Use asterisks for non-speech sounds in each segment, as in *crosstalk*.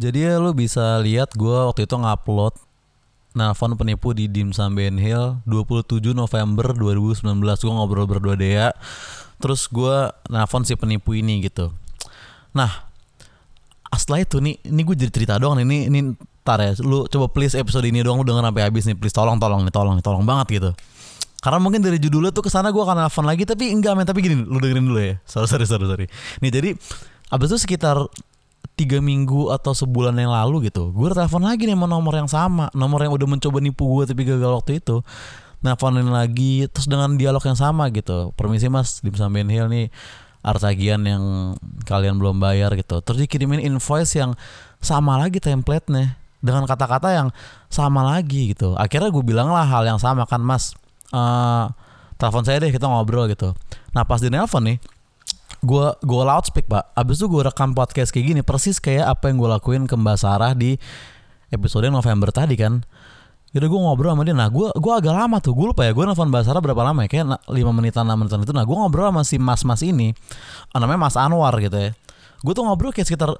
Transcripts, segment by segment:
Jadi ya lu bisa lihat gue waktu itu ngupload Nelfon penipu di Dimsum Ben Hill 27 November 2019 Gue ngobrol berdua Dea Terus gue nelfon si penipu ini gitu. Nah setelah itu nih Ini gue jadi cerita doang Ini, ini tar ya Lu coba please episode ini doang Lu denger sampai habis nih. Please tolong tolong nih Tolong nih tolong banget gitu. Karena mungkin dari judulnya tuh ke sana gue akan nelfon lagi Tapi enggak men. Tapi gini lu dengerin dulu ya. Sorry sorry sorry, sorry. Nih jadi Abis itu sekitar tiga minggu atau sebulan yang lalu gitu gue telepon lagi nih sama nomor yang sama. Nomor yang udah mencoba nipu gue tapi gagal waktu itu. Nelfonin lagi terus dengan dialog yang sama gitu. Permisi mas di Ben Hill nih artagian yang kalian belum bayar gitu. Terus dikirimin invoice yang sama lagi template-nya dengan kata-kata yang sama lagi gitu. Akhirnya gue bilang lah hal yang sama kan mas. Uh, telepon saya deh kita ngobrol gitu. Nah pas di nelpon nih gue gue loudspeak pak. Abis itu gue rekam podcast kayak gini persis kayak apa yang gue lakuin ke Mbak Sarah di episode November tadi kan. Jadi gue ngobrol sama dia. Nah gue gue agak lama tuh. Gue lupa ya Gue nelfon Mbak Sarah berapa lama ya? Kayak 5 menitan 6 menitan itu. Nah gue ngobrol sama si mas-mas ini. Namanya Mas Anwar gitu ya. Gue tuh ngobrol kayak sekitar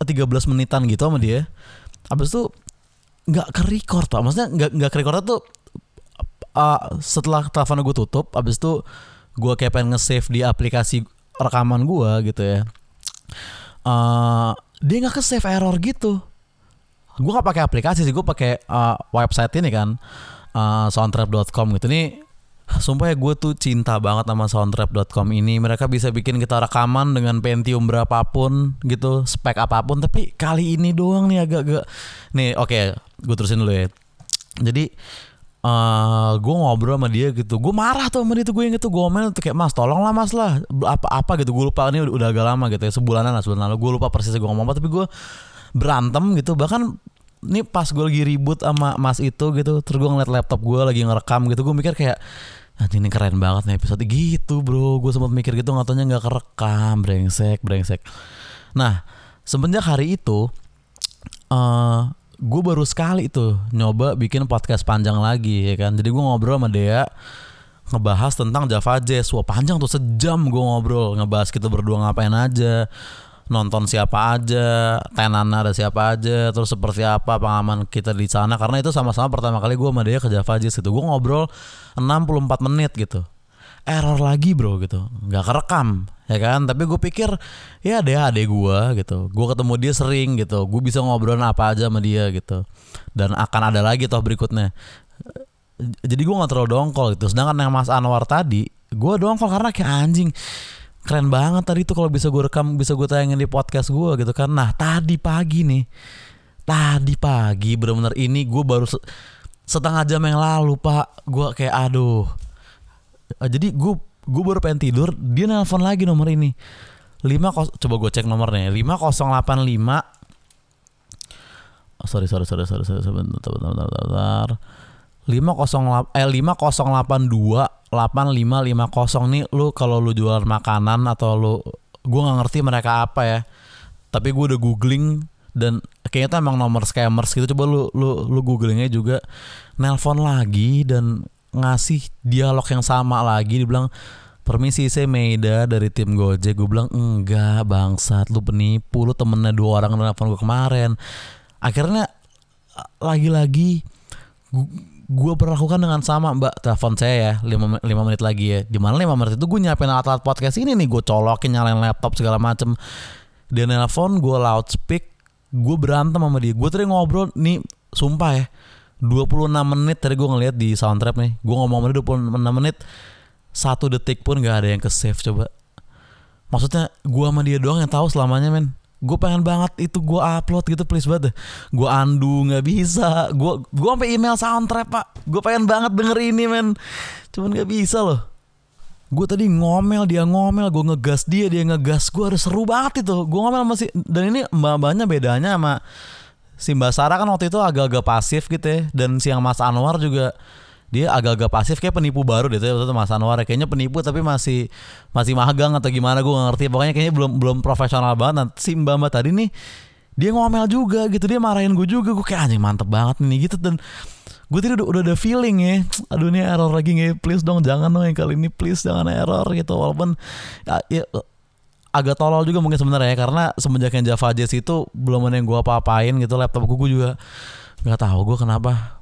13 menitan gitu sama dia. Abis itu Gak ke record pak. Maksudnya gak, gak ke record tuh uh, Setelah telepon gue tutup Abis itu Gue kayak pengen nge-save di aplikasi rekaman gue gitu ya. Uh, dia nggak ke save error gitu. Gue nggak pakai aplikasi sih gue pakai uh, website ini kan uh, soundtrap.com gitu. Nih Sumpah ya gue tuh cinta banget sama soundtrap.com ini. Mereka bisa bikin kita rekaman dengan Pentium berapapun gitu Spek apa pun. Tapi kali ini doang nih agak-agak Nih oke okay, gue terusin dulu ya. Jadi uh, eh, gue ngobrol sama dia gitu. Gue marah tuh sama dia tuh gue yang itu gue ngomel tuh kayak mas tolong lah mas lah apa apa gitu. Gue lupa ini udah, agak lama gitu ya sebulanan lah sebulan lalu gue lupa persis gue ngomong apa tapi gue berantem gitu. Bahkan ini pas gue lagi ribut sama mas itu gitu terus gue ngeliat laptop gue lagi ngerekam gitu gue mikir kayak Nanti ini keren banget nih episode. Gitu bro. Gue sempat mikir gitu ngatanya gak kerekam Brengsek brengsek. Nah semenjak hari itu uh, gue baru sekali tuh nyoba bikin podcast panjang lagi ya kan? Jadi gue ngobrol sama Dea ngebahas tentang Java Jazz. Wah panjang tuh sejam gue ngobrol. Ngebahas kita berdua ngapain aja nonton siapa aja tenan ada siapa aja terus seperti apa pengalaman kita di sana. Karena itu sama-sama pertama kali gue sama Dea ke Java Jazz gitu. Gue ngobrol 64 menit gitu error lagi bro gitu. Nggak kerekam ya kan? Tapi gue pikir ya dia adek gue gitu. Gue ketemu dia sering gitu. Gue bisa ngobrol apa aja sama dia gitu. Dan akan ada lagi toh berikutnya. Jadi gue nggak terlalu dongkol gitu. Sedangkan yang Mas Anwar tadi gue dongkol karena kayak anjing keren banget tadi tuh kalau bisa gue rekam bisa gue tayangin di podcast gue gitu kan. Nah tadi pagi nih tadi pagi bener-bener ini gue baru setengah jam yang lalu pak. Gue kayak aduh uh, jadi gue gue baru pengen tidur dia nelpon lagi nomor ini. Lima kos coba gue cek nomornya lima kosong delapan lima. Oh, sorry sorry sorry sorry sorry sebentar sebentar sebentar, sebentar. lima kosong eh lima kosong delapan dua delapan lima lima kosong. Nih lu kalau lu jualan makanan atau lu gue nggak ngerti mereka apa ya. Tapi gue udah googling dan kayaknya tuh emang nomor scammers gitu. Coba lu lu lu googlingnya juga. Nelpon lagi dan ngasih dialog yang sama lagi dibilang permisi saya Meida dari tim Gojek. Gue bilang enggak bangsat lu penipu lu temennya dua orang nelfon gue kemarin. Akhirnya lagi-lagi gue perlakukan dengan sama mbak. Telepon saya ya 5, 5 menit lagi ya. Di mana 5 menit itu gue nyiapin alat-alat podcast ini nih. Gue colokin nyalain laptop segala macem. Dia nelpon gue loudspeak gue berantem sama dia. Gue tadi ngobrol nih sumpah ya 26 menit tadi gue ngeliat di soundtrack nih. Gue ngomong dia 26 menit satu detik pun gak ada yang ke save coba. Maksudnya gue sama dia doang yang tahu selamanya men. Gue pengen banget itu gue upload gitu please banget gue andu nggak bisa. Gue gue sampai email soundtrack pak. Gue pengen banget denger ini men. Cuman nggak bisa loh. Gue tadi ngomel dia ngomel. Gue ngegas dia dia ngegas. Gue ada seru banget itu. Gue ngomel masih dan ini mbak mbaknya bedanya sama si Mbak Sarah kan waktu itu agak-agak pasif gitu ya. Dan si yang Mas Anwar juga dia agak-agak pasif. Kayak penipu baru deh waktu itu Mas Anwar kayaknya penipu tapi masih masih magang atau gimana gue gak ngerti. Pokoknya kayaknya belum belum profesional banget. Nah, si Mbak Mbak tadi nih dia ngomel juga gitu. Dia marahin gue juga. Gue kayak anjing mantep banget nih gitu. Dan gue tadi udah, udah ada feeling ya. Aduh ini error lagi nih please dong. Jangan dong yang kali ini please. Jangan error gitu. Walaupun ya, ya agak tolol juga mungkin sebenarnya ya karena semenjak yang Java Jazz itu belum ada yang gue apa-apain gitu laptop gue juga nggak tahu gue kenapa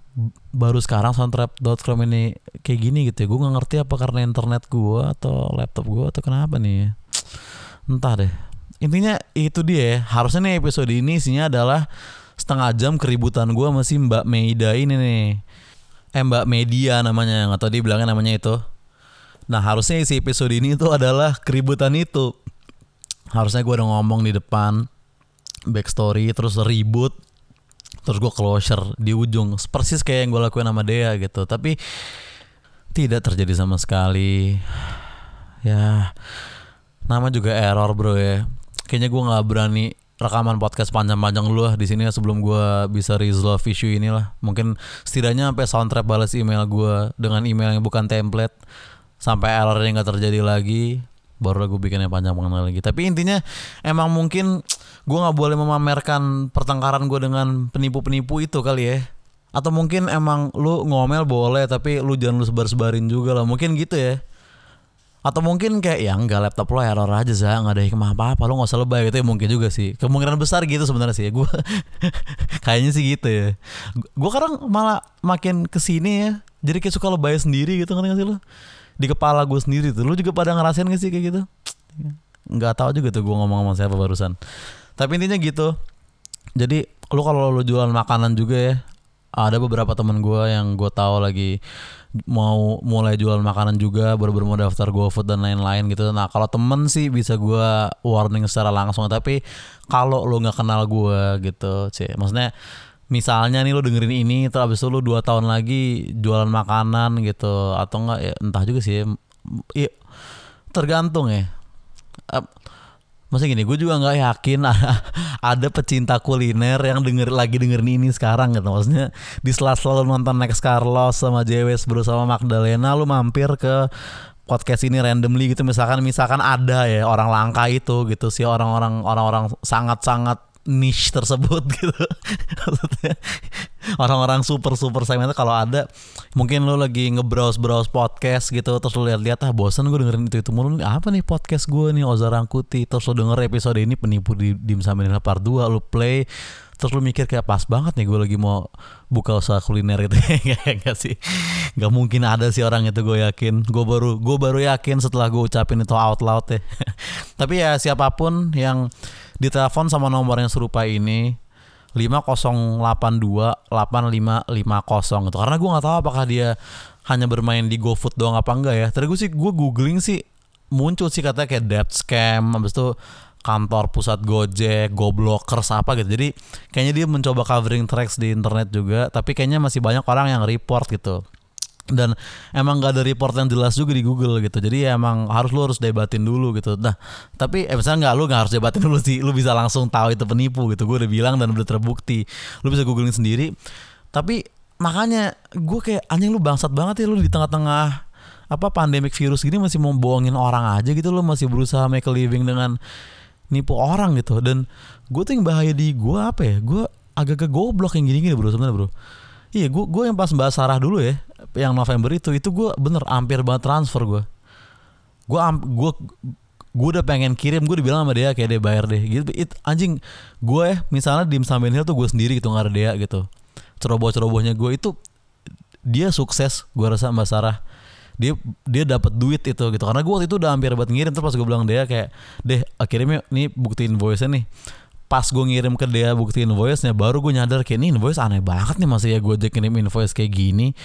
baru sekarang soundtrap.com ini kayak gini gitu ya. Gue nggak ngerti apa karena internet gue atau laptop gue atau kenapa nih entah deh. Intinya itu dia ya. harusnya nih episode ini isinya adalah setengah jam keributan gue masih Mbak Meida ini nih. Eh Mbak Media namanya tahu dia bilangnya namanya itu. Nah harusnya isi episode ini itu adalah keributan itu harusnya gue udah ngomong di depan backstory terus ribut terus gue closure di ujung. Persis kayak yang gue lakuin sama Dea gitu. Tapi tidak terjadi sama sekali. Ya nama juga error bro ya. Kayaknya gue nggak berani rekaman podcast panjang-panjang dulu lah di sini ya sebelum gue bisa resolve issue inilah. Mungkin setidaknya sampai soundtrap balas email gue dengan email yang bukan template sampai errornya nggak terjadi lagi baru gue bikinnya panjang-panjang lagi. Tapi intinya emang mungkin gue nggak boleh memamerkan pertengkaran gue dengan penipu-penipu itu kali ya. Atau mungkin emang lu ngomel boleh tapi lu jangan lu sebar-sebarin juga lah. Mungkin gitu ya. Atau mungkin kayak ya enggak laptop lo error aja sih nggak ada hikmah apa apa lo nggak usah lebay. Gitu ya mungkin juga sih. Kemungkinan besar gitu sebenarnya sih gue *laughs* kayaknya sih gitu ya. Gue kadang malah makin ke sini ya. Jadi kayak suka lebay sendiri gitu kan sih lo di kepala gue sendiri tuh. Lo juga pada ngerasain gak sih kayak gitu? Nggak tahu juga tuh gue ngomong sama siapa barusan. Tapi intinya gitu. Jadi lo kalau lo jualan makanan juga ya ada beberapa teman gue yang gue tahu lagi mau mulai jual makanan juga baru-baru mau daftar GoFood dan lain-lain gitu. Nah kalau temen sih bisa gue warning secara langsung. Tapi kalau lo nggak kenal gue gitu sih maksudnya misalnya nih lo dengerin ini terus abis itu lo dua tahun lagi jualan makanan gitu atau enggak ya entah juga sih ya, tergantung ya Maksudnya gini, gue juga nggak yakin *laughs* ada, pecinta kuliner yang denger lagi dengerin ini sekarang gitu. Maksudnya di sela-sela lu nonton Next Carlos sama Jewes bersama Magdalena, lu mampir ke podcast ini randomly gitu misalkan misalkan ada ya orang langka itu gitu sih orang-orang orang-orang sangat-sangat niche tersebut *laughs* gitu. Orang-orang super super segmen itu kalau ada mungkin lo lagi ngebrowse browse podcast gitu terus lo lihat-lihat ah bosan gue dengerin itu itu mulu apa nih podcast gue nih Oza Rangkuti? Terus lo denger episode ini penipu di dim part 2 lo play terus lu mikir kayak pas banget nih gue lagi mau buka usaha kuliner gitu. *laughs* Enggak sih? Nggak mungkin ada sih orang itu gue yakin. Gue baru gue baru yakin setelah gue ucapin itu out loud ya. *laughs* Tapi ya siapa pun yang ditelepon sama nomor yang serupa ini 5082 8550 gitu. Karena gue nggak tahu apakah dia hanya bermain di GoFood doang apa enggak ya. Tadi gue sih gue googling sih muncul sih katanya kayak debt scam habis itu kantor pusat Gojek, Goblockers apa gitu. Jadi kayaknya dia mencoba covering tracks di internet juga, tapi kayaknya masih banyak orang yang report gitu dan emang gak ada report yang jelas juga di Google gitu. Jadi emang harus lu harus debatin dulu gitu. Nah tapi eh, misalnya nggak lu nggak harus debatin dulu sih. Lu bisa langsung tahu itu penipu gitu. Gue udah bilang dan udah terbukti. Lu bisa googling sendiri. Tapi makanya gue kayak anjing lu bangsat banget ya lu di tengah-tengah apa pandemic virus gini masih mau bohongin orang aja gitu. Lu masih berusaha make a living dengan nipu orang gitu. Dan gue tuh yang bahaya di gue apa ya? Gue agak-agak goblok yang gini-gini bro sebenarnya bro. Iya, gue gue yang pas Mbak Sarah dulu ya, yang November itu, itu gue bener hampir banget transfer gue. Gue gue gue udah pengen kirim, gue dibilang sama dia kayak dia bayar deh. Gitu, it, anjing gue ya, misalnya di Sambil Hill tuh gue sendiri gitu nggak ada dia gitu. Ceroboh-cerobohnya gue itu dia sukses, gue rasa Mbak Sarah dia dia dapat duit itu gitu karena gue waktu itu udah hampir buat ngirim terus pas gue bilang dia kayak deh akhirnya nih buktiin voice nya nih pas gue ngirim ke dia bukti invoice-nya baru gue nyadar kayak ini invoice aneh banget nih masih ya gue aja kirim invoice kayak gini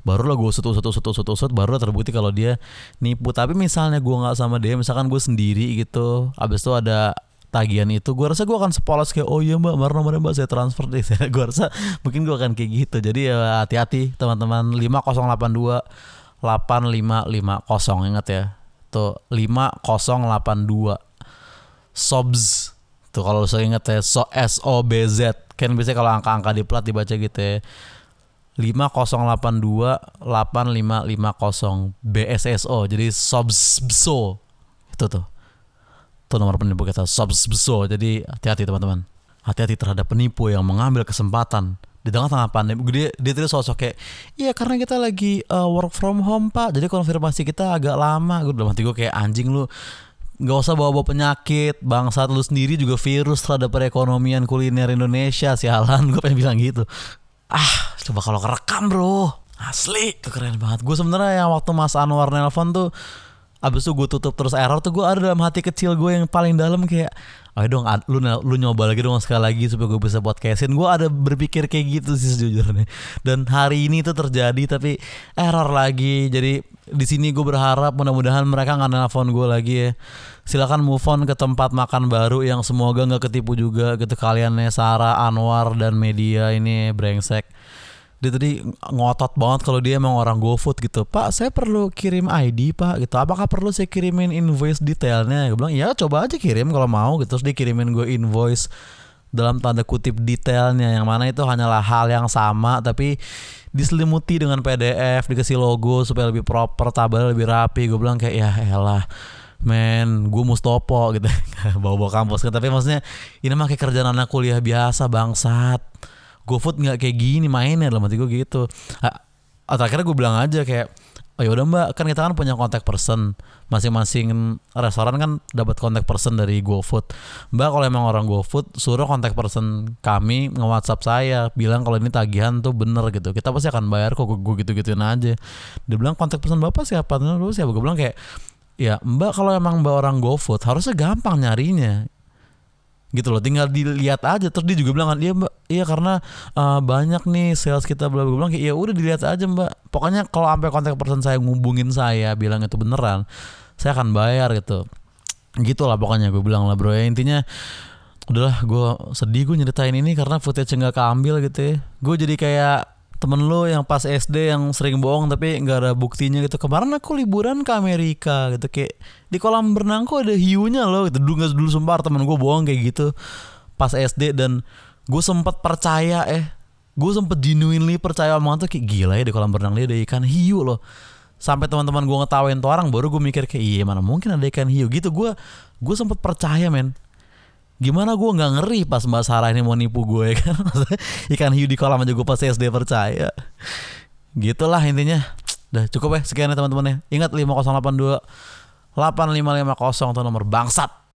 baru lah gue usut usut usut usut usut baru terbukti kalau dia nipu. Tapi misalnya gue nggak sama dia misalkan gue sendiri gitu abis itu ada tagihan itu gue rasa gue akan sepolos kayak oh iya mbak marah marah mbak saya transfer deh. *laughs* Gue rasa mungkin gue akan kayak gitu. Jadi ya hati-hati teman-teman. 5082 8550 ingat ya. Tuh 5082 sobs Tuh kalau saya ingat ya so S O B Z. Kan biasanya kalau angka-angka di plat dibaca gitu ya. 5082 8550 BSSO jadi Sobsbso itu tuh. Itu nomor penipu kita Sobsbso jadi hati-hati teman-teman. Hati-hati terhadap penipu yang mengambil kesempatan. Di tengah-tengah pandemi dia dia terus sosok kayak iya karena kita lagi uh, work from home pak. Jadi konfirmasi kita agak lama. Gue dalam hati gue kayak anjing lu nggak usah bawa-bawa penyakit. Bangsat lu sendiri juga virus terhadap perekonomian kuliner Indonesia. Sialan gue pengen bilang gitu ah coba kalau kerekam bro. Asli. Keren banget. Gue sebenarnya yang waktu Mas Anwar nelpon tuh abis itu gue tutup terus error tuh gue ada dalam hati kecil gue yang paling dalam kayak ayo dong lu lu nyoba lagi dong sekali lagi supaya gue bisa podcastin. Gue ada berpikir kayak gitu sih sejujurnya. Dan hari ini itu terjadi tapi error lagi. Jadi di sini gue berharap mudah-mudahan mereka nggak nelfon gue lagi ya. Silakan move on ke tempat makan baru yang semoga nggak ketipu juga gitu. Kalian Sarah Anwar dan media ini brengsek dia tadi ngotot banget kalau dia emang orang GoFood gitu. Pak saya perlu kirim ID pak gitu. Apakah perlu saya kirimin invoice detailnya? Gue bilang ya coba aja kirim kalau mau gitu. Terus dia kirimin gue invoice dalam tanda kutip detailnya yang mana itu hanyalah hal yang sama tapi diselimuti dengan PDF dikasih logo supaya lebih proper tabel lebih rapi. Gue bilang kayak ya elah men gue mustopo gitu. *laughs* Bawa-bawa kampus kan. Tapi maksudnya ini mah kayak kerjaan anak kuliah biasa bangsat GoFood nggak kayak gini mainnya dalam hati gue gitu. Ah, akhirnya gue bilang aja kayak oh yaudah mbak kan kita kan punya kontak person. Masing-masing restoran kan dapat kontak person dari GoFood. Mbak kalau emang orang GoFood suruh kontak person kami nge WhatsApp saya bilang kalau ini tagihan tuh bener gitu. Kita pasti akan bayar kok gue gitu gituin aja. Dia bilang kontak person bapak siapa? Lu siapa? Gue bilang kayak ya mbak kalau emang mbak orang GoFood harusnya gampang nyarinya gitu loh. Tinggal dilihat aja. Terus dia juga bilang kan iya mbak. Iya karena uh, banyak nih sales kita bla bla bilang ya udah dilihat aja mbak. Pokoknya kalau sampai kontak person saya ngubungin saya bilang itu beneran saya akan bayar gitu. Gitulah pokoknya gue bilang lah bro. Ya intinya udahlah gue sedih gue nyeritain ini karena footage nggak keambil gitu ya. Gue jadi kayak temen lo yang pas SD yang sering bohong tapi nggak ada buktinya gitu. Kemarin aku liburan ke Amerika gitu kayak di kolam berenang kok ada hiunya loh gitu. Dulu dulu sumpah temen gue bohong kayak gitu pas SD dan gue sempet percaya eh gue sempet genuinely percaya omongan tuh kayak gila ya di kolam berenang dia ada ikan hiu loh. Sampai teman-teman gue ngetawain tuh orang baru gue mikir kayak iya mana mungkin ada ikan hiu? Gitu gue gue sempet percaya men gimana gue nggak ngeri pas Mbak Sarah ini mau nipu gue *laughs* ya kan? Ikan hiu di kolam aja gue pas SD percaya. Gitulah intinya. Udah cukup ya sekian ya teman-teman ya. Ingat 5082 8550 itu nomor bangsat